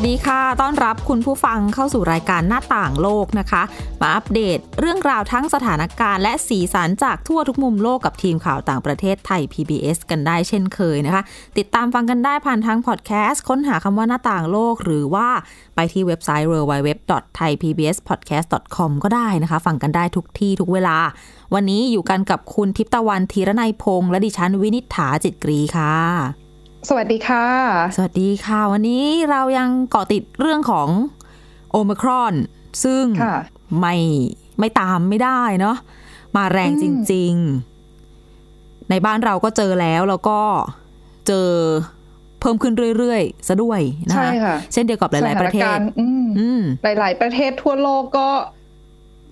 วัสดีค่ะ ต้อนรับคุณผู้ฟังเข้าสู่รายการหน้าต่างโลกนะคะ มาอัปเดตเรื่องราวทั้งสถานการณ์และสีสันจากทั่วทุกมุมโลกกับทีมข่าวต่างประเทศไทย PBS กันได้เช่นเคยนะคะ ติดตามฟังกันได้ผ่านทางพอดแคสต์ ค้นหาคำว่าหน้าต่างโลก หรือว่าไปที่เว็บไซต์ www.thaipbspodcast.com ก็ได้นะคะ ฟังกันได้ทุกที่ทุกเวลา วันนี้อยู่กันกับคุณทิพตะวันธีรนัยพงษ์และดิฉันวินิฐาจิตกรีค่ะ สวัสดีค่ะ สวัสดีค่ะ วันนี้เรายังเกาะติดเรื่องของโอมครอน ซึ่งค่ะไม่ไม่ตามไม่ได้เนาะมาแรงจริง ๆ ในบ้านเราก็เจอแล้วแล้วก็เจอเพิ่มขึ้นเรื่อยๆซะด้วยนะใช่คะค่ะเช่นเดียวกับหลาย ๆ ประเทสถศนการณ์อืมอืมหลาย ๆ ประเทศทั่วโลกก็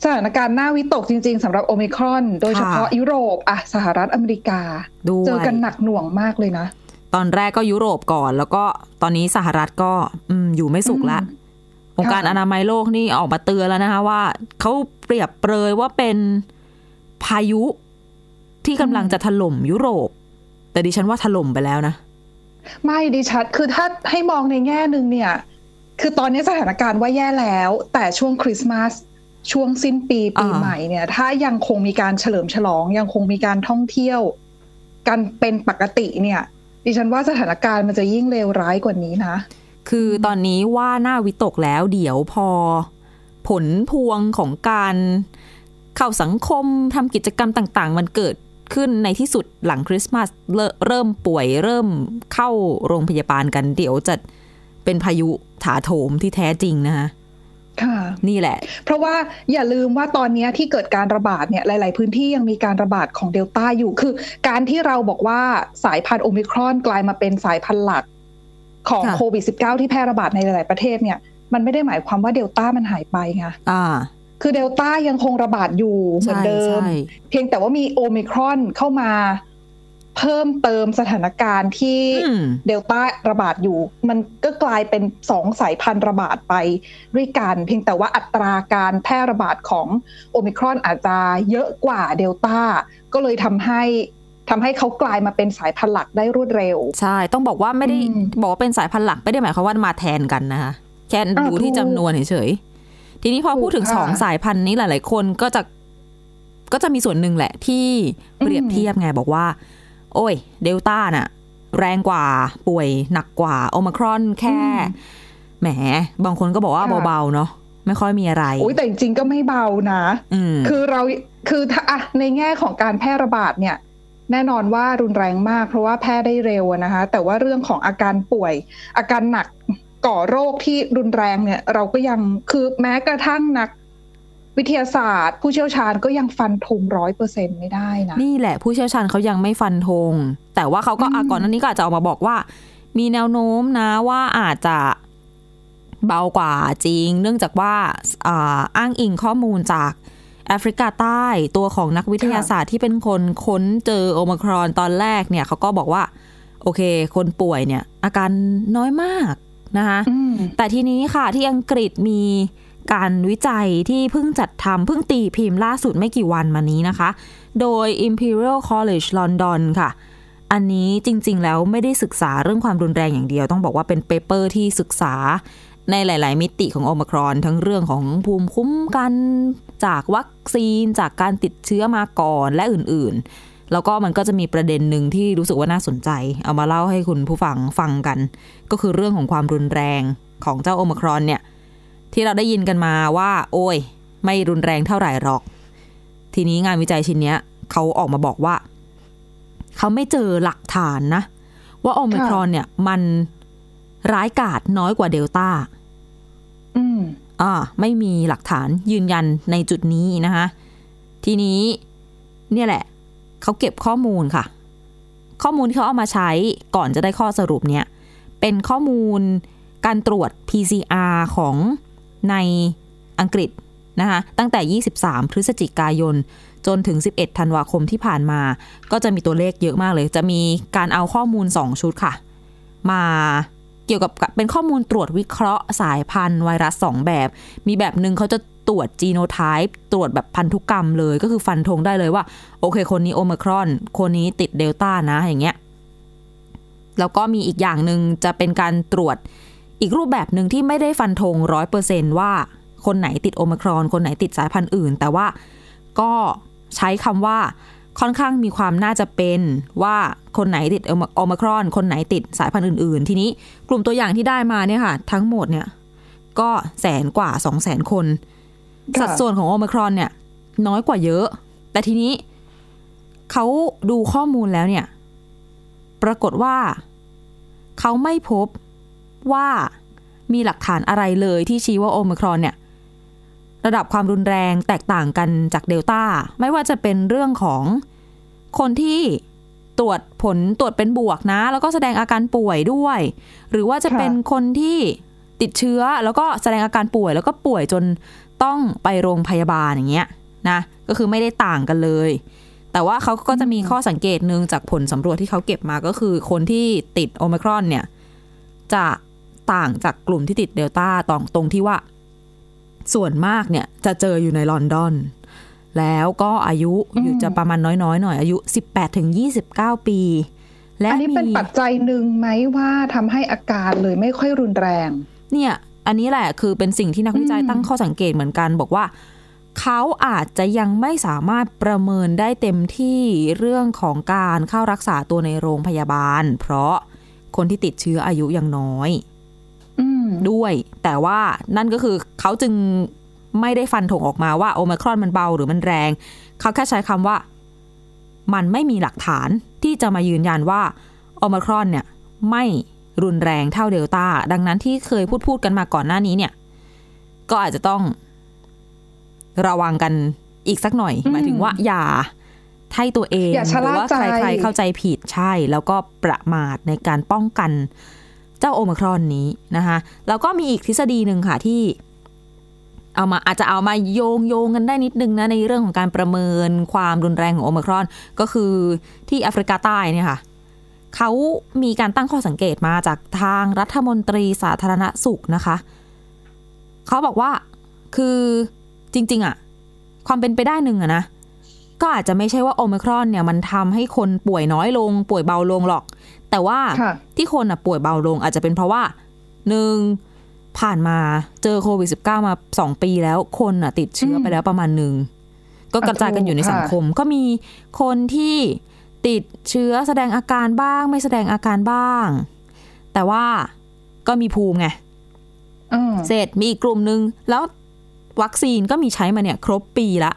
สถานการณ์น่าวิตกจริง ๆสำหรับโอมิครอน โดยเฉพาะค่ะยุโรปอะสหรัฐอเมริกาด้วยเจอกันหนักหน่วงมากเลยนะ ตอนแรกก็ยุโรปก่อน แล้วก็ตอนนี้สหรัฐก็อืมอยู่ไม่สุขละอืมองค์การค่ะอนามัยโลกนี่ออกมาเตือนแล้วนะคะว่าเขาเปรียบเปรยว่าเป็นพายุที่กำลังจะถล่มยุโรป แต่ดิฉันว่าถล่มไปแล้วนะ ไม่ดิชัดคือถ้าให้มองในแง่หนึ่งเนี่ย คือตอนนี้สถานการณ์ว่าแย่แล้ว แต่ช่วงคริสต์มาสช่วงสิ้นปีปีอ่าใหม่เนี่ย ถ้ายังคงมีการเฉลิมฉลองยังคงมีการท่องเที่ยว กันเป็นปกติเนี่ย ดิฉันว่าสถานการณ์มันจะยิ่งเลวร้ายกว่านี้นะ คือตอนนี้ว่าหน้าวิตกแล้วเดี๋ยวพอ ผลพวงของการเข้าสังคมทำกิจกรรมต่าง ๆ มันเกิดขึ้นในที่สุดหลังคริสต์มาสเริ่มป่วยเริ่มเข้าโรงพยาบาลกัน เดี๋ยวจะเป็นพายุถาโถมที่แท้จริงนะคะ ค่ะนี่แหละ เพราะว่าอย่าลืมว่าตอนนี้ที่เกิดการระบาดเนี่ยหลาย ๆ พื้นที่ยังมีการระบาดของเดลต้าอยู่ คือ การที่เราบอกว่าสายพันธุ์โอมิครอนกลายมาเป็นสายพันธุ์หลักของค่ะโควิด -19 ที่แพร่ระบาดในหลาย ๆ ประเทศเนี่ย มันไม่ได้หมายความว่าเดลต้ามันหายไปไงอ่าคือเดลต้ายังคงระบาดอยู่เหมือนเดิมใช่เพียงแต่ว่ามีโอมิครอนเข้ามา เพิ่มเติมสถานการณ์ที่อืมเดลต้าระบาดอยู่ มันก็กลายเป็นสองสายพันธุ์ระบาดไปด้วยกัน เพียงแต่ว่าอัตราการแพร่ระบาดของโอมิครอนอาจจะเยอะกว่าเดลต้าก็เลยทำให้ทำให้เขากลายมาเป็นสายพันธุ์หลักได้รวดเร็ว ใช่ ต้องบอกว่าไม่ได้อืมบอกว่าเป็นสายพันธุ์หลักไม่ได้หมายความว่ามาแทนกันนะคะแค่อ่าดูที่ถูกจำนวนเฉยๆทีนี้พอถูกพูดถึงค่ะสองสายพันธุ์นี้หลาย ๆ คนก็จะก็จะมีส่วนหนึ่งแหละที่เปรียบอืมเทียบไงบอกว่า โอ้ย เดลต้าน่ะ แรงกว่าป่วยหนักกว่าโอมครอนแค่แหม บางคนก็บอกว่าเบาๆเนาะไม่ค่อยมีอะไรโอ้ยแต่จริงๆก็ไม่เบานะอืมคือเราคือถ้าอะในแง่ของการแพร่ระบาดเนี่ย แน่นอนว่ารุนแรงมาก เพราะว่าแพร่ได้เร็วอะนะคะ แต่ว่าเรื่องของอาการป่วย อาการหนักก่อโรคที่รุนแรงเนี่ย เราก็ยังคือแม้กระทั่งนัก วิทยาศาสตร์ ผู้เชี่ยวชาญก็ยังฟันธงร้อยเปอร์เซ็นไม่ได้นะ นี่แหละผู้เชี่ยวชาญเขายังไม่ฟันธง แต่ว่าเขาก็อืมอะก่อนหน้านี้ก็อาจจะออกมาบอกว่า มีแนวโน้มนะว่าอาจจะเบากว่าจริง เนื่องจากว่าอ่าอ้างอิงข้อมูลจากแอฟริกาใต้ตัวของนักวิทยาศาสตร์ที่เป็นคนค้นเจอโอมครอนตอนแรกเนี่ยเขาก็บอกว่า โอเค คนป่วยเนี่ย อาการน้อยมากนะคะอืมแต่ทีนี้ค่ะที่อังกฤษมี การวิจัยที่เพิ่งจัดทำเพิ่งตีพิมพ์ล่าสุดไม่กี่วันมานี้นะคะ โดย Imperial College London ค่ะ อันนี้จริง ๆ แล้วไม่ได้ศึกษาเรื่องความรุนแรงอย่างเดียว ต้องบอกว่าเป็น paper ที่ศึกษาในหลาย ๆ มิติของโอมิครอน ทั้งเรื่องของภูมิคุ้มกันจากวัคซีนจากการติดเชื้อมาก่อนและอื่น ๆ แล้วก็มันก็จะมีประเด็นหนึ่งที่รู้สึกว่าน่าสนใจ เอามาเล่าให้คุณผู้ฟังฟังกัน ก็คือเรื่องของความรุนแรงของเจ้าโอมิครอนเนี่ย ที่เราได้ยินกันมาว่า โอ้ย ไม่รุนแรงเท่าไหร่หรอก ทีนี้งานวิจัยชิ้นเนี้ยเขาออกมาบอกว่า เขาไม่เจอหลักฐานนะ ว่าโอมิครอนเนี่ย มันร้ายกาจน้อยกว่าเดลต้าอืมอ่าไม่มีหลักฐานยืนยันในจุดนี้นะคะ ทีนี้เนี่ยแหละ เขาเก็บข้อมูลค่ะ ข้อมูลที่เขาเอามาใช้ก่อนจะได้ข้อสรุปเนี่ย เป็นข้อมูลการตรวจ PCR ของ ในอังกฤษนะคะตั้งแต่ 23 พฤศจิกายน จนถึง 11 ธันวาคมที่ผ่านมา ก็จะมีตัวเลขเยอะมากเลย จะมีการเอาข้อมูล 2 ชุดค่ะ มาเกี่ยวกับเป็นข้อมูลตรวจวิเคราะห์สายพันธุ์ไวรัสสองแบบ มีแบบหนึ่งเขาจะตรวจจีโนไทป์ตรวจแบบพันธุกรรมเลยก็คือฟันธงได้เลยว่า โอเค คนนี้โอมครอน คนนี้ติดเดลต้านะอย่างเงี้ยแล้วก็มีอีกอย่างหนึ่งจะเป็นการตรวจ อีกรูปแบบหนึ่งที่ไม่ได้ฟันธงร้อยเปอร์เซนว่าคนไหนติดโอมครอน คนไหนติดสายพันธุ์อื่น แต่ว่าก็ใช้คำว่าค่อนข้างมีความน่าจะเป็นว่าคนไหนติดโอมครอน คนไหนติดสายพันธุ์อื่น ๆ ทีนี้กลุ่มตัวอย่างที่ได้มาเนี่ยค่ะ ทั้งหมดเนี่ยก็แสนกว่าสองแสนคน สัดส่วนของโอมครอนเนี่ย น้อยกว่าเยอะ แต่ทีนี้เขาดูข้อมูลแล้วเนี่ย ปรากฏว่าเขาไม่พบ ว่ามีหลักฐานอะไรเลยที่ชี้ว่าโอมครอนเนี่ย ระดับความรุนแรงแตกต่างกันจากเดลต้า ไม่ว่าจะเป็นเรื่องของคนที่ตรวจผลตรวจเป็นบวกนะ แล้วก็แสดงอาการป่วยด้วย หรือว่าจะเป็นคนที่ติดเชื้อแล้วก็แสดงอาการป่วยแล้วก็ป่วยจนต้องไปโรงพยาบาลอย่างเงี้ยนะก็คือไม่ได้ต่างกันเลย แต่ว่าเขาก็จะมีข้อสังเกตหนึ่งจากผลสำรวจที่เขาเก็บมาก็คือ คนที่ติดโอมครอนเนี่ย จะ ต่างจากกลุ่มที่ติดเดลต้าตรงตรงที่ว่า ส่วนมากเนี่ยจะเจออยู่ในลอนดอน แล้วก็อายุอยู่จะประมาณน้อยๆหน่อยอายุ 18ถึง29 ปี และอันนี้เป็นปัจจัยหนึ่งไหมว่าทำให้อาการเลยไม่ค่อยรุนแรง เนี่ย อันนี้แหละคือเป็นสิ่งที่นักวิจัยตั้งข้อสังเกตเหมือนกันบอกว่าเขาอาจจะยังไม่สามารถประเมินได้เต็มที่เรื่องของการเข้ารักษาตัวในโรงพยาบาล เพราะคนที่ติดเชื้ออายุยังน้อย ด้วย แต่ว่านั่นก็คือเขาจึงไม่ได้ฟันถงออกมาว่าโอมครอนมันเบาหรือมันแรง เขาแค่ใช้คำว่า มันไม่มีหลักฐานที่จะมายืนยันว่าโอมครอนเนี่ยไม่รุนแรงเท่าเดลต้า ดังนั้นที่เคยพูดพูดกันมาก่อนหน้านี้เนี่ย ก็อาจจะต้อง ระวังกันอีกสักหน่อย หมายถึงว่าอย่าให้ตัวเองหรือว่าใครๆเข้าใจผิดใช่ แล้วก็ประมาทในการป้องกันเจ้าโอมครอนนี้นะคะแล้วก็มีอีกทฤษฎีหนึ่งค่ะที่ เอามาอาจจะเอามาโยงโยงกันได้นิดนึงนะในเรื่องของการประเมินความรุนแรงของโอมครอน ก็คือที่แอฟริกาใต้เนี่ยค่ะเขามีการตั้งข้อสังเกตมาจากทางรัฐมนตรีสาธารณสุขนะคะเขาบอกว่าคือจริง ๆอะความเป็นไปได้หนึ่งอะนะก็อาจจะไม่ใช่ว่าโอมครอนเนี่ยมันทำให้คนป่วยน้อยลง ป่วยเบาลงหรอก แต่ว่าที่คนอะป่วยเบาลงอาจจะเป็นเพราะว่าหนึ่งผ่านมาเจอโควิด -19 มาสองปีแล้วคนอะติดเชื้อไปแล้วประมาณหนึ่ง ก็กระจายกันอยู่ในสังคม ก็มีคนที่ติดเชื้อแสดงอาการบ้าง ไม่แสดงอาการบ้าง แต่ว่าก็มีภูมิไงเสร็จมีอีกกลุ่มหนึ่งแล้ววัคซีนก็มีใช้มาเนี่ย ครบปีละ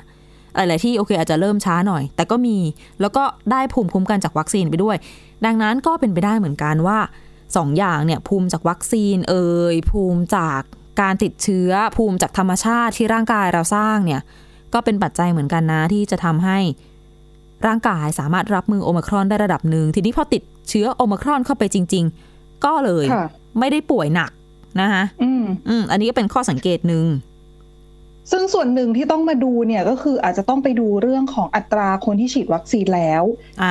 หลาย ๆ ที่โอเคอาจจะเริ่มช้าหน่อย แต่ก็มีแล้วก็ได้ภูมิคุ้มกันจากวัคซีนไปด้วย ดังนั้นก็เป็นไปได้เหมือนกันว่าสองอย่างเนี่ยภูมิจากวัคซีนเอ่ยภูมิจากการติดเชื้อ ภูมิจากธรรมชาติที่ร่างกายเราสร้างเนี่ยก็เป็นปัจจัยเหมือนกันนะที่จะทำให้ร่างกายสามารถรับมือโอมครอนได้ระดับหนึ่งทีนี้พอติดเชื้อโอมครอนเข้าไปจริง ๆ ก็เลยไม่ได้ป่วยหนักนะคะอืมอืมอันนี้ก็เป็นข้อสังเกตหนึ่ง ซึ่งส่วนหนึ่งที่ต้องมาดูเนี่ยก็คืออาจจะต้องไปดูเรื่องของอัตราคนที่ฉีดวัคซีนแล้ว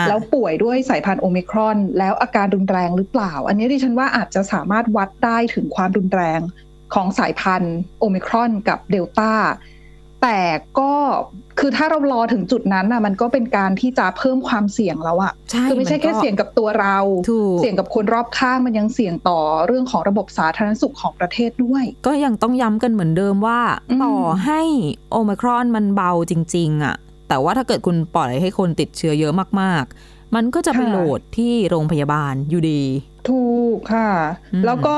แล้วป่วยด้วยสายพันธุ์โอมิครอน แล้วอาการรุนแรงหรือเปล่า อันนี้ดิฉันว่าอาจจะสามารถวัดได้ถึงความรุนแรงของสายพันธุ์โอมิครอนกับเดลต้า แต่ก็คือถ้าเรารอถึงจุดนั้นอะ มันก็เป็นการที่จะเพิ่มความเสี่ยงแล้วอะคือไม่ใช่แค่เสี่ยงกับตัวเรา เสี่ยงกับคนรอบข้างมันยังเสี่ยงต่อเรื่องของระบบสาธารณสุขของประเทศด้วย ก็ยังต้องย้ำกันเหมือนเดิมว่า ต่อให้โอมครอนมันเบาจริง ๆ อะ แต่ว่าถ้าเกิดคุณปล่อยให้คนติดเชื้อเยอะมากๆ มันก็จะไปโหลดที่โรงพยาบาลอยู่ดี ถูกค่ะ แล้วก็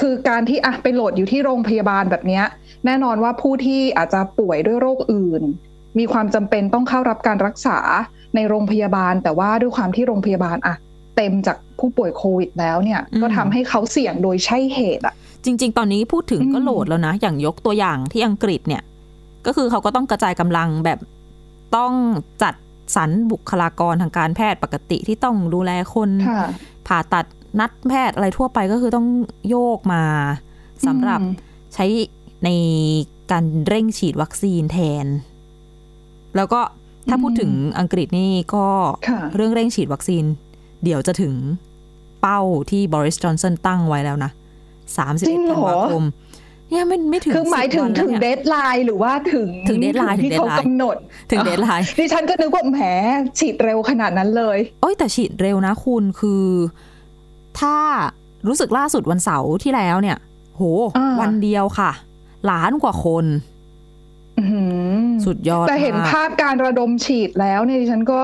คือการที่อะไปโหลดอยู่ที่โรงพยาบาลแบบนี้ แน่นอนว่าผู้ที่อาจจะป่วยด้วยโรคอื่น มีความจำเป็นต้องเข้ารับการรักษาในโรงพยาบาล แต่ว่าด้วยความที่โรงพยาบาลอะเต็มจากผู้ป่วยโควิดแล้วเนี่ยก็ทำให้เขาเสี่ยงโดยใช่เหตุอะจริง ๆ ตอนนี้พูดถึงก็โหลดแล้วนะ อย่างยกตัวอย่างที่อังกฤษเนี่ย ก็คือเขาก็ต้องกระจายกำลังแบบต้องจัดสรรบุคลากรทางการแพทย์ปกติที่ต้องดูแลคนผ่าตัดนัดแพทย์อะไรทั่วไปก็คือต้องโยกมาสำหรับใช้ ในการเร่งฉีดวัคซีนแทน แล้วก็ถ้าพูดถึงอังกฤษนี่ก็เรื่องเร่งฉีดวัคซีน เดี๋ยวจะถึงเป้าที่บริสจอนสันตั้งไว้แล้วนะสามสิบจริเอ็ดงเหรธันอวาคมเนี่ยไม่ไม่ถึงคือหมายถึง10วันแล้ถึวงเนี่ยเดทไลน์หรือว่าถึงถึง deadline ที่เขาถึง deadline กำหนดถึงเดทไลน์ดิฉันก็นึกว่าแหมฉีดเร็วขนาดนั้นเลยโอ้ยแต่ฉีดเร็วนะคุณคือ ถ้ารู้สึกล่าสุดวันเสาร์ที่แล้วเนี่ย โหอ่าวันเดียวค่ะ ล้านกว่าคนอื้อหือสุดยอดแต่เห็นมากภาพการระดมฉีดแล้วเนี่ยดิฉันก็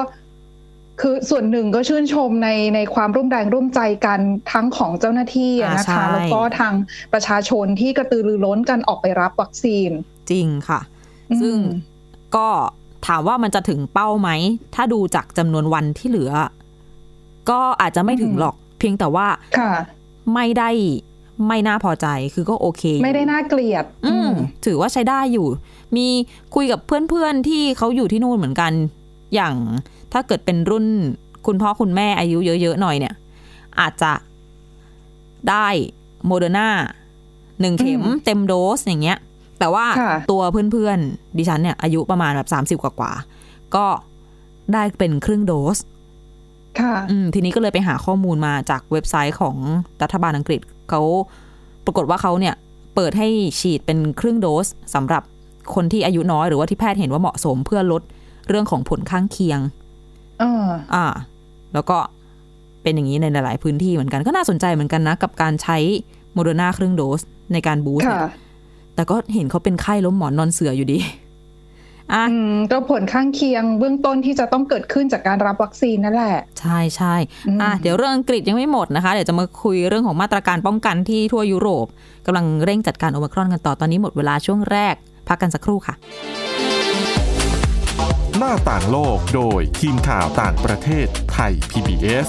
คือส่วนหนึ่งก็ชื่นชมในในความร่วมแรงร่วมใจกันทั้งของเจ้าหน้าที่อะอ่านะใช่คะ แล้วก็ทางประชาชนที่กระตือรือร้นกันออกไปรับวัคซีน จริงค่ะ ซึ่งอืมก็ถามว่ามันจะถึงเป้าไหม ถ้าดูจากจำนวนวันที่เหลือ ก็อาจจะไม่ถึงหรอก เพียงแต่ว่าค่ะไม่ได้ ไม่น่าพอใจคือก็โอเคอยู่ไม่ได้น่าเกลียด อืมถือว่าใช้ได้อยู่ มีคุยกับเพื่อนๆที่เขาอยู่ที่นู่นเหมือนกัน อย่างถ้าเกิดเป็นรุ่นคุณพ่อคุณแม่อายุเยอะๆหน่อยเนี่ย อาจจะได้โมเดอร์นาหนึ่งเข็มอืมเต็มโดสอย่างเงี้ย แต่ว่าค่ะตัวเพื่อนๆดิฉันเนี่ย อายุประมาณแบบสามสิบ30กว่าๆก็ได้เป็นครึ่งโดสค่ะอืมทีนี้ก็เลยไปหาข้อมูลมาจากเว็บไซต์ของรัฐบาลอังกฤษ เขาปรากฏว่าเขาเนี่ยเปิดให้ฉีดเป็นครึ่งโดสสำหรับคนที่อายุน้อยหรือว่าที่แพทย์เห็นว่าเหมาะสมเพื่อลดเรื่องของผลข้างเคียงเอออ่า แล้วก็เป็นอย่างนี้ในหลาย ๆ พื้นที่เหมือนกันก็น่าสนใจเหมือนกันนะ กับการใช้โมเดอร์นาครึ่งโดสในการ boost ค่ะเนี่ยแต่ก็เห็นเขาเป็นไข้ล้มหมอนนอนเสื่ออยู่ดี อะอืมก็ผลข้างเคียงเบื้องต้นที่จะต้องเกิดขึ้นจากการรับวัคซีนนั่นแหละ ใช่ใช่อืมอะเดี๋ยวเรื่องอังกฤษยังไม่หมดนะคะ เดี๋ยวจะมาคุยเรื่องของมาตรการป้องกันที่ทั่วยุโรปกำลังเร่งจัดการโอมิครอนกันต่อตอนนี้หมดเวลาช่วงแรก พักกันสักครู่ค่ะ หน้าต่างโลกโดยทีมข่าวต่างประเทศไทย PBS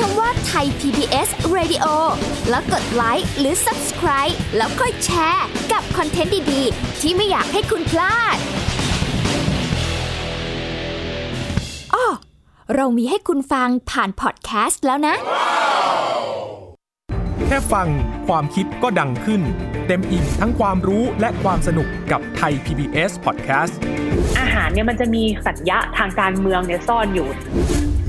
คำว่าไทย PBS Radio แล้วกดไลค์หรือ Subscribe แล้วค่อยแชร์ กับคอนเทนต์ดี ๆ ที่ไม่อยากให้คุณพลาดอ้อเรามีให้คุณฟังผ่านพอดแคสต์แล้วนะ แค่ฟังความคิดก็ดังขึ้น เต็มอิ่มทั้งความรู้และความสนุกกับไทย PBS Podcast อาหารเนี่ยมันจะมีสัญญะทางการเมืองเนี่ยซ่อนอยู่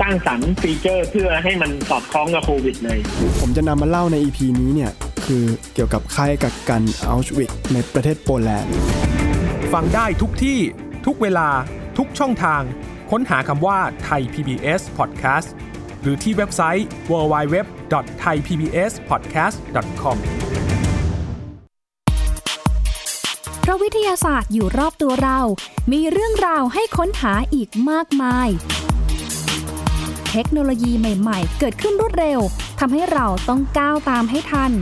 สร้างสรรค์ฟีเจอร์เพื่อให้มันสอดคล้องกับโควิดเลย ผมจะนำมาเล่าใน EP นี้เนี่ย คือเกี่ยวกับค่ายกักกันอัลชวิกในประเทศโปแลนด์ฟังได้ทุกที่ทุกเวลาทุกช่องทาง ค้นหาคำว่าไทย PBS Podcast หรือที่เว็บไซต์ www.thaipbspodcast.com เพราะวิทยาศาสตร์อยู่รอบตัวเรา มีเรื่องราวให้ค้นหาอีกมากมาย เทคโนโลยีใหม่ๆ เกิดขึ้นรวดเร็วทำให้เราต้องก้าวตามให้ทัน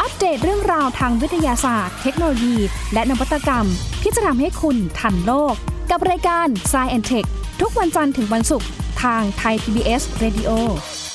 อัปเดตเรื่องราวทางวิทยาศาสตร์ เทคโนโลยี และนวัตกรรมที่จะทำให้คุณทันโลก กับรายการ s c i e n t e c h ทุกวันจันทร์ถึงวันศุกร์ทางไทย PBS Radio ด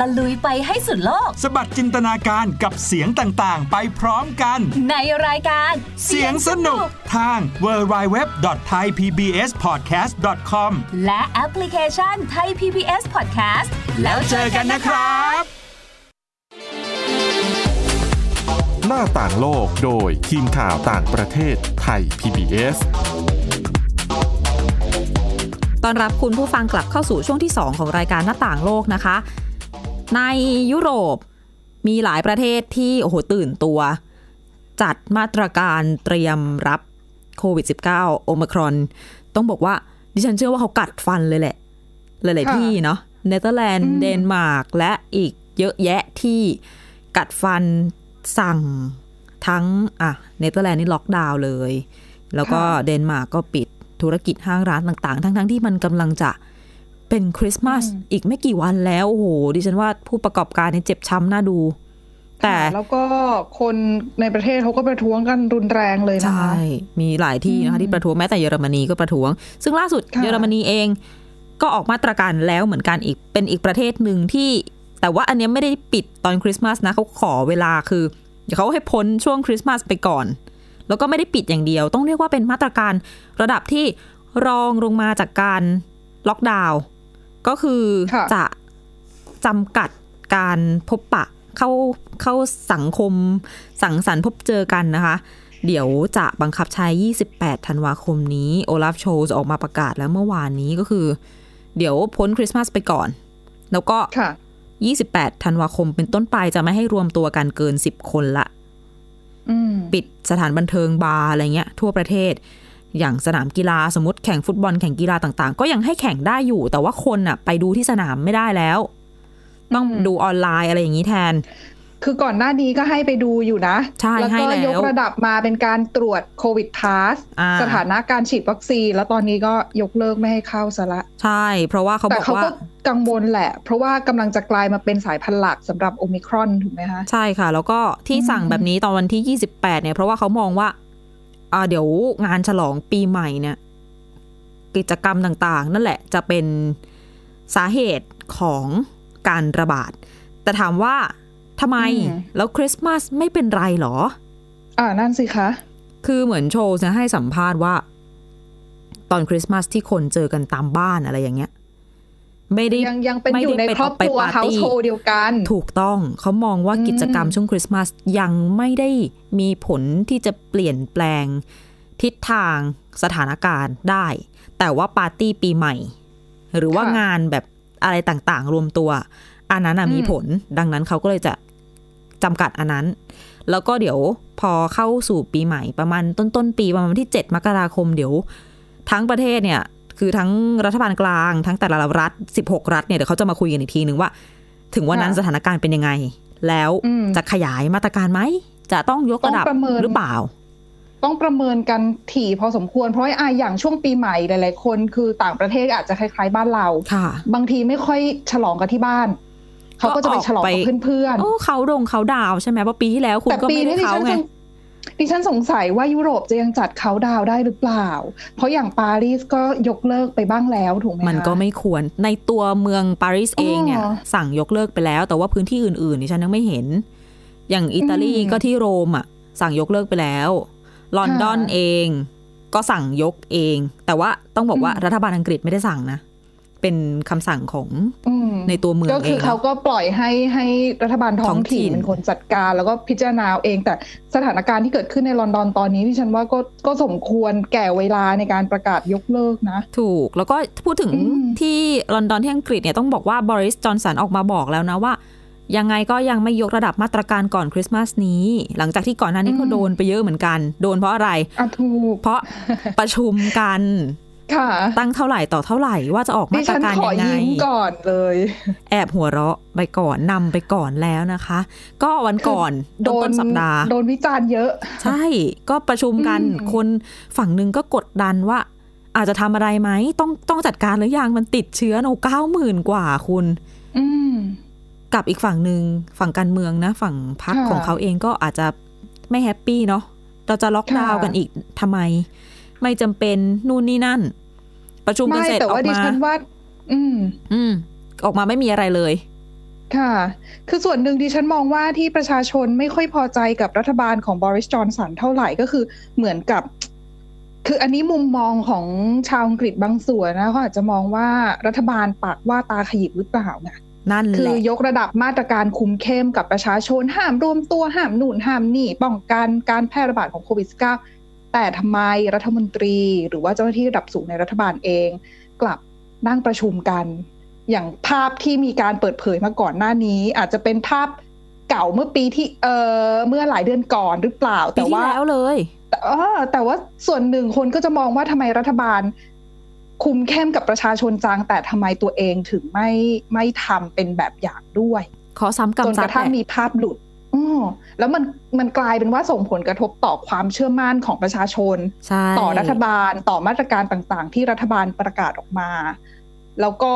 ตะลุยไปให้สุดโลก สบัดจินตนาการกับเสียงต่างๆ ไปพร้อมกัน ในรายการเสียงสนุกทาง www.thaipbspodcast.com และแอปพลิเคชันไทย PBS Podcast แล้วเจอกันนะครับ หน้าต่างโลกโดยทีมข่าวต่างประเทศไทย PBS ต้อนรับคุณผู้ฟังกลับเข้าสู่ช่วงที่ 2 ของรายการหน้าต่างโลกนะคะ ในยุโรปมีหลายประเทศที่โอ้โหตื่นตัว จัดมาตรการเตรียมรับโควิด -19 โอมิครอน ต้องบอกว่า ดิฉันเชื่อว่าเขากัดฟันเลยแหละ หลาย ๆ ที่เนาะเนเธอร์แลนด์เดนมาร์กและอีกเยอะแยะที่กัดฟันสั่งทั้งอะเนเธอร์แลนด์นี่ล็อกดาวน์เลย แล้วก็เดนมาร์กก็ปิดธุรกิจห้างร้านต่าง ๆ ทั้งๆที่มันกำลังจะ เป็นคริสต์มาสอีกไม่กี่วันแล้ว โอ้โห ดิฉันว่าผู้ประกอบการเนี่ยเจ็บช้ำน่าดู แต่แล้วก็คนในประเทศเขาก็ประท้วงกันรุนแรงเลยนะคะใช่มีหลายที่นะคะที่ประท้วงแม้แต่เยอรมนีก็ประท้วง ซึ่งล่าสุดเยอรมนีเองก็ออกมาตรการแล้วเหมือนกันอีกเป็นอีกประเทศหนึ่งที่แต่ว่าอันเนี้ยไม่ได้ปิดตอนคริสต์มาสนะเขาขอเวลาคือเดี๋ยวเขาให้พ้นช่วงคริสต์มาสไปก่อน แล้วก็ไม่ได้ปิดอย่างเดียว ต้องเรียกว่าเป็นมาตรการระดับที่รองลงมาจากการล็อกดาวน์ ก็คือจะจำกัดการพบปะเข้าเข้าสังคมสังสรรค์พบเจอกันนะคะ เดี๋ยวจะบังคับใช้ 28 ธันวาคมนี้โอลาฟโชว์ออกมาประกาศแล้วเมื่อวานนี้ก็คือ เดี๋ยวพ้นคริสต์มาสไปก่อน แล้วก็ 28 ธันวาคมเป็นต้นไปจะไม่ให้รวมตัวกันเกิน 10 คนละปิดสถานบันเทิงบาร์อะไรเงี้ยทั่วประเทศ อย่างสนามกีฬาสมมติแข่งฟุตบอลแข่งกีฬาต่าง ๆ ก็ยังให้แข่งได้อยู่ แต่ว่าคนอะไปดูที่สนามไม่ได้แล้ว ต้องดูออนไลน์อะไรอย่างนี้แทน คือก่อนหน้านี้ก็ให้ไปดูอยู่นะใช่แล้วให้ก็แล้วยกระดับมาเป็นการตรวจโควิดพาสอ่าสถานะการฉีดวัคซีน แล้วตอนนี้ก็ยกเลิกไม่ให้เข้าซะละ ใช่ เพราะว่าเขาแต่บอกเขาว่าก็กังวลแหละ เพราะว่ากำลังจะกลายมาเป็นสายพันธุ์หลักสำหรับโอมิครอนถูกไหมคะ ใช่ค่ะ แล้วก็ที่สั่งแบบนี้ตอนวันที่ 28เนี่ยเพราะว่าเขามองว่าอ่า เดี๋ยวงานฉลองปีใหม่เนี่ย กิจกรรมต่างๆ นั่นแหละจะเป็นสาเหตุของการระบาด แต่ถามว่าทำไมอืมแล้วคริสต์มาสไม่เป็นไรเหรอ อ่านั่นสิคะ คือเหมือนโชว์จะให้สัมภาษณ์ว่า ตอนคริสต์มาสที่คนเจอกันตามบ้านอะไรอย่างเงี้ย ไม่ได้ยังยังเป็นไม่อยู่ได้ในไปครอบครัวไปปาร์เฮาตี้ส์โฮเดียวกัน ถูกต้องเขามองว่ากิจกรรมช่วงคริสต์มาสยังไม่ได้มีผลที่จะเปลี่ยนแปลงทิศทางสถานการณ์ได้ แต่ว่าปาร์ตี้ปีใหม่ หรือว่าค่ะงานแบบอะไรต่างๆ รวมตัว อันนั้นน่ะอืมมีผล ดังนั้นเขาก็เลยจะจำกัดอันนั้น แล้วก็เดี๋ยวพอเข้าสู่ปีใหม่ประมาณต้นต้นๆปีประมาณวันที่ 7 มกราคมเดี๋ยว ทั้งประเทศเนี่ย คือทั้งรัฐบาลกลางทั้งแต่ละรัฐ 16 รัฐเนี่ยเดี๋ยวเขาจะมาคุยกันอีกทีนึงว่า ถึงวันนั้นค่ะสถานการณ์เป็นยังไง แล้วอืมจะขยายมาตรการไหม จะต้องยกระดับต้องประเมินหรือเปล่า ต้องประเมินกันถี่พอสมควร เพราะว่าอะอย่างช่วงปีใหม่หลาย ๆ คนคือต่างประเทศอาจจะคล้าย ๆ บ้านเราค่ะบางทีไม่ค่อยฉลองกันที่บ้านเขาก็จะไปฉลองกับเพื่อนโอ้เขาดงเขาดาวน์ใช่ไหมเพราะปีที่แล้วๆคุณแต่ก็ปีไม่ได้นี้ดิเขาฉันไงสง ดิฉันสงสัยว่ายุโรปจะยังจัดเขาดาวน์ได้หรือเปล่า เพราะอย่างปารีสก็ยกเลิกไปบ้างแล้วถูกไหมคะมันก็ไม่ควร ในตัวเมืองปารีสเองเนี่ยอ๋อสั่งยกเลิกไปแล้ว แต่ว่าพื้นที่อื่นๆนี่ฉันยังไม่เห็น อย่างอิตาลีอืมก็ที่โรมอะ สั่งยกเลิกไปแล้ว ลอนดอนค่ะเอง ก็สั่งยกเอง แต่ว่าต้องบอกว่าอืมรัฐบาลอังกฤษไม่ได้สั่งนะ เป็นคำสั่งของอืมในตัวเมืองก็คือเองเขาก็ปล่อยให้ให้รัฐบาลท้ท้อองงถิ่ถิ่นนเป็นคนจัดการ แล้วก็พิจารณาเอาเอง แต่สถานการณ์ที่เกิดขึ้นในลอนดอนตอนนี้ที่ฉันว่าก็ก็สมควรแก่เวลาในการประกาศยกเลิกนะ ถูกแล้วก็พูดถึงอืมที่ลอนดอนที่อังกฤษเนี่ยต้องบอกว่าบริสจอนสันออกมาบอกแล้วนะว่า ยังไงก็ยังไม่ยกระดับมาตรการก่อนคริสต์มาสนี้ หลังจากที่ก่อนหน้านี้ก็โดนไปเยอะเหมือนกัน โดนเพราะอะไรอะถูกเพราะประชุมกันค่ะ ตั้งเท่าไหร่ต่อเท่าไหร่ว่าจะออกดิมาตรฉันการขอยังไงยิ้มก่อนเลย แอบหัวเราะไปก่อนนำไปก่อนแล้วนะคะ ก็วันก่อนโดต้นนต้นสัปดาห์โดนวิจารณ์เยอะ ใช่ก็ประชุมกันอืมคนฝั่งหนึ่งก็กดดันว่า อาจจะทำอะไรไหมต้องต้องจัดการหรือยังมันติดเชื้อโอ้เก้าหมื่นกว่าคุณ อืมกับอีกฝั่งหนึ่งฝั่งการเมืองนะ ฝั่งพรรคค่ะของเขาเองก็อาจจะไม่แฮปปี้เนาะเราจะล็อกดาวน์ค่ะกันอีกทำไม ไม่จำเป็นนู่นนี่นั่น ประชุมกันไม่เสร็จแต่ออว่ากดิมาฉันว่าอืม อืม ออกมาไม่มีอะไรเลย ค่ะ คือส่วนหนึ่งดิฉันมองว่าที่ประชาชนไม่ค่อยพอใจกับรัฐบาลของบริสจอนสันเท่าไหร่ก็คือเหมือนกับ คืออันนี้มุมมองของชาวอังกฤษบางส่วนนะเขาอาจจะมองว่ารัฐบาลปากว่าตาขยิบหรือเปล่าไงนั่นคืแหอละยกระดับมาตรการคุมเข้มกับประชาชนห้ามรวมตัวห้ามหนุนห้ามนี่ป้องกันการแพร่ระบาดของโควิด -19 แต่ทำไมรัฐมนตรี หรือว่าเจ้าหน้าที่ระดับสูงในรัฐบาลเอง กลับนั่งประชุมกัน อย่างภาพที่มีการเปิดเผยมาก่อนหน้านี้ อาจจะเป็นภาพเก่าเมื่อปีที่เออเมื่อหลายเดือนก่อนหรือเปล่า แต่ว่าแล้วเลยแต่เออแต่ว่าส่วนหนึ่งคนก็จะมองว่าทำไมรัฐบาลคุมเข้มกับประชาชนจัง แต่ทำไมตัวเองถึงไม่ไม่ทำเป็นแบบอย่างด้วย ขอซ้ำกำจนกระทั่งมีภาพหลุดอ แล้วมันมันกลายเป็นว่าส่งผลกระทบต่อความเชื่อมั่นของประชาชนต่อรัฐบาลต่อมาตรการต่างๆ ที่รัฐบาลประกาศออกมา แล้วก็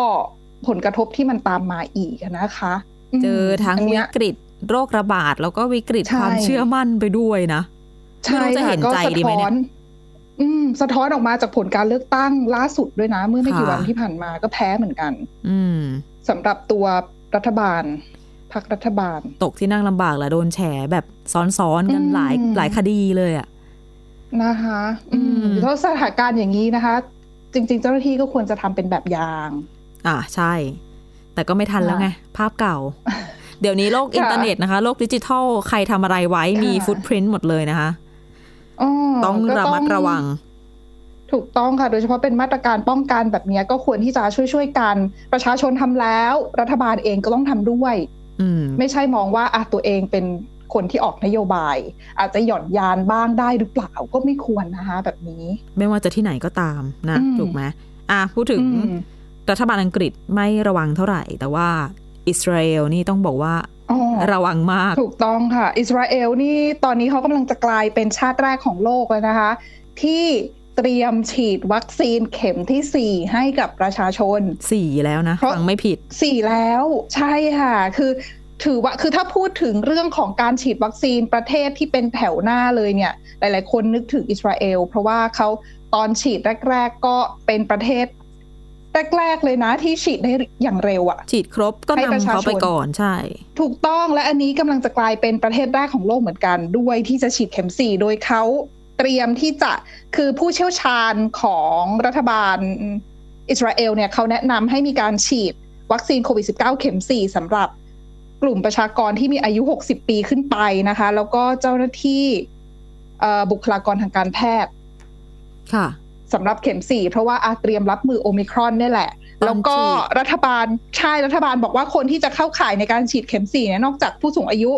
ผลกระทบที่มันตามมาอีกนะคะ เจอทั้งวิกฤตโรคระบาด แล้วก็วิกฤตความเชื่อมั่นไปด้วยนะใช่จะเห็นใจดีไหมเนี่ยอืมสะท้อนออกมาจากผลการเลือกตั้งล่าสุดด้วยนะ เมื่อไม่กี่วันที่ผ่านมาก็แพ้เหมือนกัน อืมสำหรับตัวรัฐบาล พรรครัฐบาล ตกที่นั่งลำบากแหละโดนแฉแบบซ้อนๆกันหลายหลายคดีเลยอะนะคะอืมเพราะสถานการณ์อย่างนี้นะคะ จริง ๆ เจ้าหน้าที่ก็ควรจะทำเป็นแบบอย่าง อ่าใช่ แต่ก็ไม่ทันแล้วไง ภาพเก่า เดี๋ยวนี้โลกอินเทอร์เน็ตนะคะ โลกดิจิทัลใครทำอะไรไว้มี footprint หมดเลยนะคะต้องระมัดระวังถูกต้องค่ะ โดยเฉพาะเป็นมาตรการป้องกันแบบนี้ก็ควรที่จะช่วยๆกัน ประชาชนทำแล้ว รัฐบาลเองก็ต้องทำด้วย ไม่ใช่มองว่าอะตัวเองเป็นคนที่ออกนโยบาย อาจจะหย่อนยานบ้างได้หรือเปล่าก็ไม่ควรนะคะแบบนี้ ไม่ว่าจะที่ไหนก็ตามนะถูกไหมอะพูดถึงรัฐบาลอังกฤษไม่ระวังเท่าไหร่ แต่ว่าอิสราเอลนี่ต้องบอกว่าระวังมาก ถูกต้องค่ะ อิสราเอลนี่ตอนนี้เขากำลังจะกลายเป็นชาติแรกของโลกเลยนะคะ ที่ เตรียมฉีดวัคซีนเข็มที่สี่ให้กับประชาชนสี่แล้วนะฟังไม่ผิดสี่แล้วใช่ค่ะ คือถือว่าคือถ้าพูดถึงเรื่องของการฉีดวัคซีนประเทศที่เป็นแถวหน้าเลยเนี่ย หลาย ๆ คนนึกถึงอิสราเอล เพราะว่าเขาตอนฉีดแรก ๆ ก็เป็นประเทศแรกๆเลยนะที่ฉีดได้อย่างเร็วอะฉีดครบก็นำเขาไปก่อนใช่ ถูกต้องและอันนี้กำลังจะกลายเป็นประเทศแรกของโลกเหมือนกันด้วยที่จะฉีดเข็มสี่โดยเขา เตรียมที่จะคือผู้เชี่ยวชาญของรัฐบาลอิสราเอลเนี่ยเขาแนะนำให้มีการฉีดวัคซีนโควิด -19 เข็มสี่สำหรับกลุ่มประชากรที่มีอายุ 60 ปีขึ้นไปนะคะ แล้วก็เจ้าหน้าที่บุคลากรทางการแพทย์ค่ะสำหรับเข็มสี่เพราะว่าอาเตรียมรับมือโอมิครอนนี่แหละ แล้วก็รัฐบาลใช่รัฐบาลบอกว่าคนที่จะเข้าข่ายในการฉีดเข็มสี่เนี่ยนอกจากผู้สูงอายุ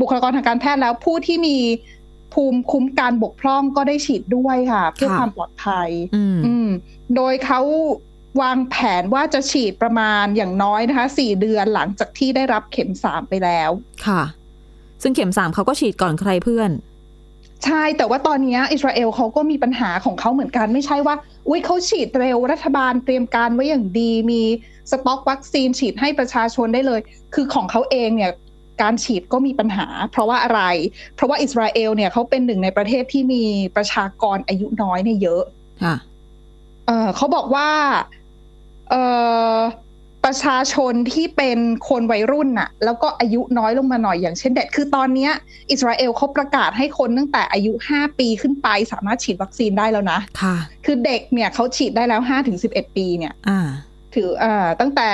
บุคลากรทางการแพทย์แล้วผู้ที่มี ภูมิคุ้มกันบกพร่องก็ได้ฉีดด้วยค่ะ เพื่อความปลอดภัย อืมโดยเขาวางแผนว่าจะฉีดประมาณอย่างน้อยนะคะสี่เดือนหลังจากที่ได้รับเข็มสามไปแล้ว ค่ะ ซึ่งเข็มสามเขาก็ฉีดก่อนใครเพื่อน ใช่แต่ว่าตอนนี้อิสราเอลเขาก็มีปัญหาของเขาเหมือนกันไม่ใช่ว่า อุ้ยเขาฉีดเร็วรัฐบาลเตรียมการไว้อย่างดี มีสต็อกวัคซีนฉีดให้ประชาชนได้เลย คือของเขาเองเนี่ย การฉีดก็มีปัญหา เพราะว่าอะไร เพราะว่าอิสราเอลเนี่ยเขาเป็นหนึ่งในประเทศที่มีประชากรอายุน้อยเนี่ยเยอะค่ะเออเขาบอกว่าเอ่อประชาชนที่เป็นคนวัยรุ่นน่ะ แล้วก็อายุน้อยลงมาหน่อยอย่างเช่นเด็กคือตอนนี้อิสราเอลเขาประกาศให้คนตั้งแต่อายุห้าปีขึ้นไปสามารถฉีดวัคซีนได้แล้วนะค่ะ คือเด็กเนี่ยเขาฉีดได้แล้วห้าถึงสิบเอ็ดปีเนี่ยอ่าถืออ่าตั้งแต่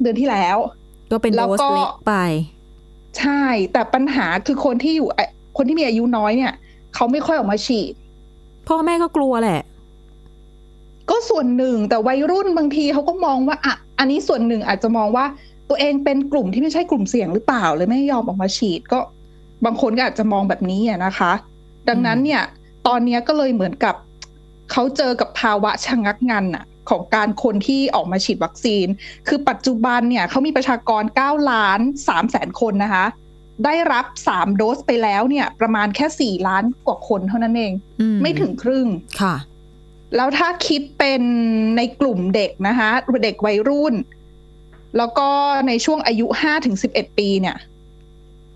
เดือนที่แล้ว ก็เป็นโดสเล็กไป ใช่ แต่ปัญหาคือคนที่อยู่คนที่มีอายุน้อยเนี่ยเขาไม่ค่อยออกมาฉีด พ่อแม่ก็กลัวแหละ ก็ส่วนหนึ่งแต่วัยรุ่นบางทีเขาก็มองว่าอะอันนี้ส่วนหนึ่งอาจจะมองว่าตัวเองเป็นกลุ่มที่ไม่ใช่กลุ่มเสี่ยงหรือเปล่าเลยไม่ยอมออกมาฉีดก็บางคนก็อาจจะมองแบบนี้นะคะ ดังนั้นเนี่ย ตอนนี้ก็เลยเหมือนกับเขาเจอกับภาวะชะงักงันอะ ของการคนที่ออกมาฉีดวัคซีน คือปัจจุบันเนี่ยเขามีประชากร 9 ล้าน3แสนคนนะคะ ได้รับ 3 โดสไปแล้วเนี่ย ประมาณแค่ 4 ล้านกว่าคนเท่านั้นเองไม่ถึงครึ่งค่ะ แล้วถ้าคิดเป็นในกลุ่มเด็กนะคะเด็กวัยรุ่น แล้วก็ในช่วงอายุห้าถึงสิบเอ็ดปีเนี่ย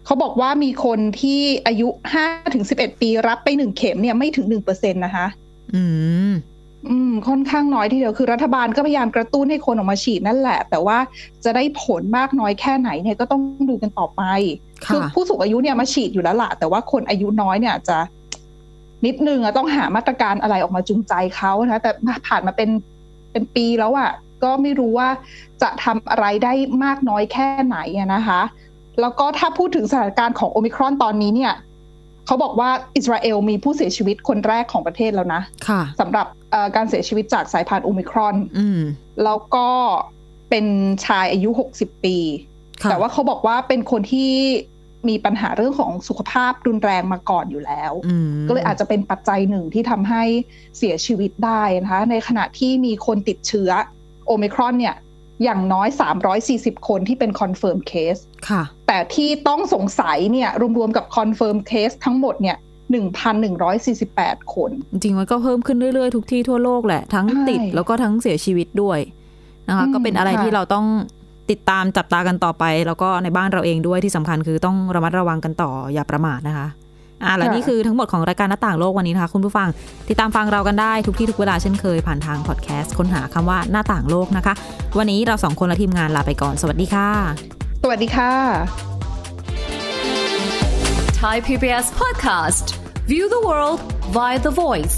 เขาบอกว่ามีคนที่อายุห้าถึงสิบเอ็ดปีรับไปหนึ่งเข็มเนี่ยไม่ถึงหนึ่งเปอร์เซ็นตนะคะ อืม อืมค่อนข้างน้อยทีเดียวคือรัฐบาลก็พยายามกระตุ้นให้คนออกมาฉีดนั่นแหละ แต่ว่าจะได้ผลมากน้อยแค่ไหนเนี่ยก็ต้องดูกันต่อไปคือผู้สูงอายุเนี่ยมาฉีดอยู่แล้วละแต่ว่าคนอายุน้อยเนี่ยจะนิดนึงอะต้องหามาตรการอะไรออกมาจูงใจเขานะแต่ผ่านมาเป็นเป็นปีแล้วอะก็ไม่รู้ว่าจะทำอะไรได้มากน้อยแค่ไหนนะคะ แล้วก็ถ้าพูดถึงสถานการณ์ของโอมิครอนตอนนี้เนี่ย เขาบอกว่าอิสราเอลมีผู้เสียชีวิตคนแรกของประเทศแล้วนะค่ะสำหรับเอ่อการเสียชีวิตจากสายพันธุ์โอมิครอนอืมแล้วก็เป็นชายอายุ 60 ปีค่ะแต่ว่าเขาบอกว่าเป็นคนที่มีปัญหาเรื่องของสุขภาพรุนแรงมาก่อนอยู่แล้วอืมก็เลยอาจจะเป็นปัจจัยหนึ่งที่ทำให้เสียชีวิตได้นะคะ ในขณะที่มีคนติดเชื้อโอมิครอนเนี่ย อย่างน้อย 340 คนที่เป็น confirm caseค่ะ แต่ที่ต้องสงสัยเนี่ยรวมๆกับ confirm case ทั้งหมดเนี่ย1,148 คน จริงๆมันก็เพิ่มขึ้นเรื่อยๆ ทุกที่ทั่วโลกแหละ ทั้งใช่ติดแล้วก็ทั้งเสียชีวิตด้วยนะคะอืมก็เป็นอะไรค่ะที่เราต้องติดตามจับตากันต่อไป แล้วก็ในบ้านเราเองด้วยที่สำคัญคือต้องระมัดระวังกันต่ออย่าประมาทนะคะ อ่าและนี่คือทั้งหมดของรายการหน้าต่างโลกวันนี้นะคะคุณผู้ฟัง ติดตามฟังเรากันได้ทุกที่ทุกเวลาเช่นเคยผ่านทางพอดแคสต์ค้นหาคำว่าหน้าต่างโลกนะคะ วันนี้เราสองคนและทีมงานลาไปก่อนสวัสดีค่ะ สวัสดีค่ะ Thai PBS podcast. View the world via the voice.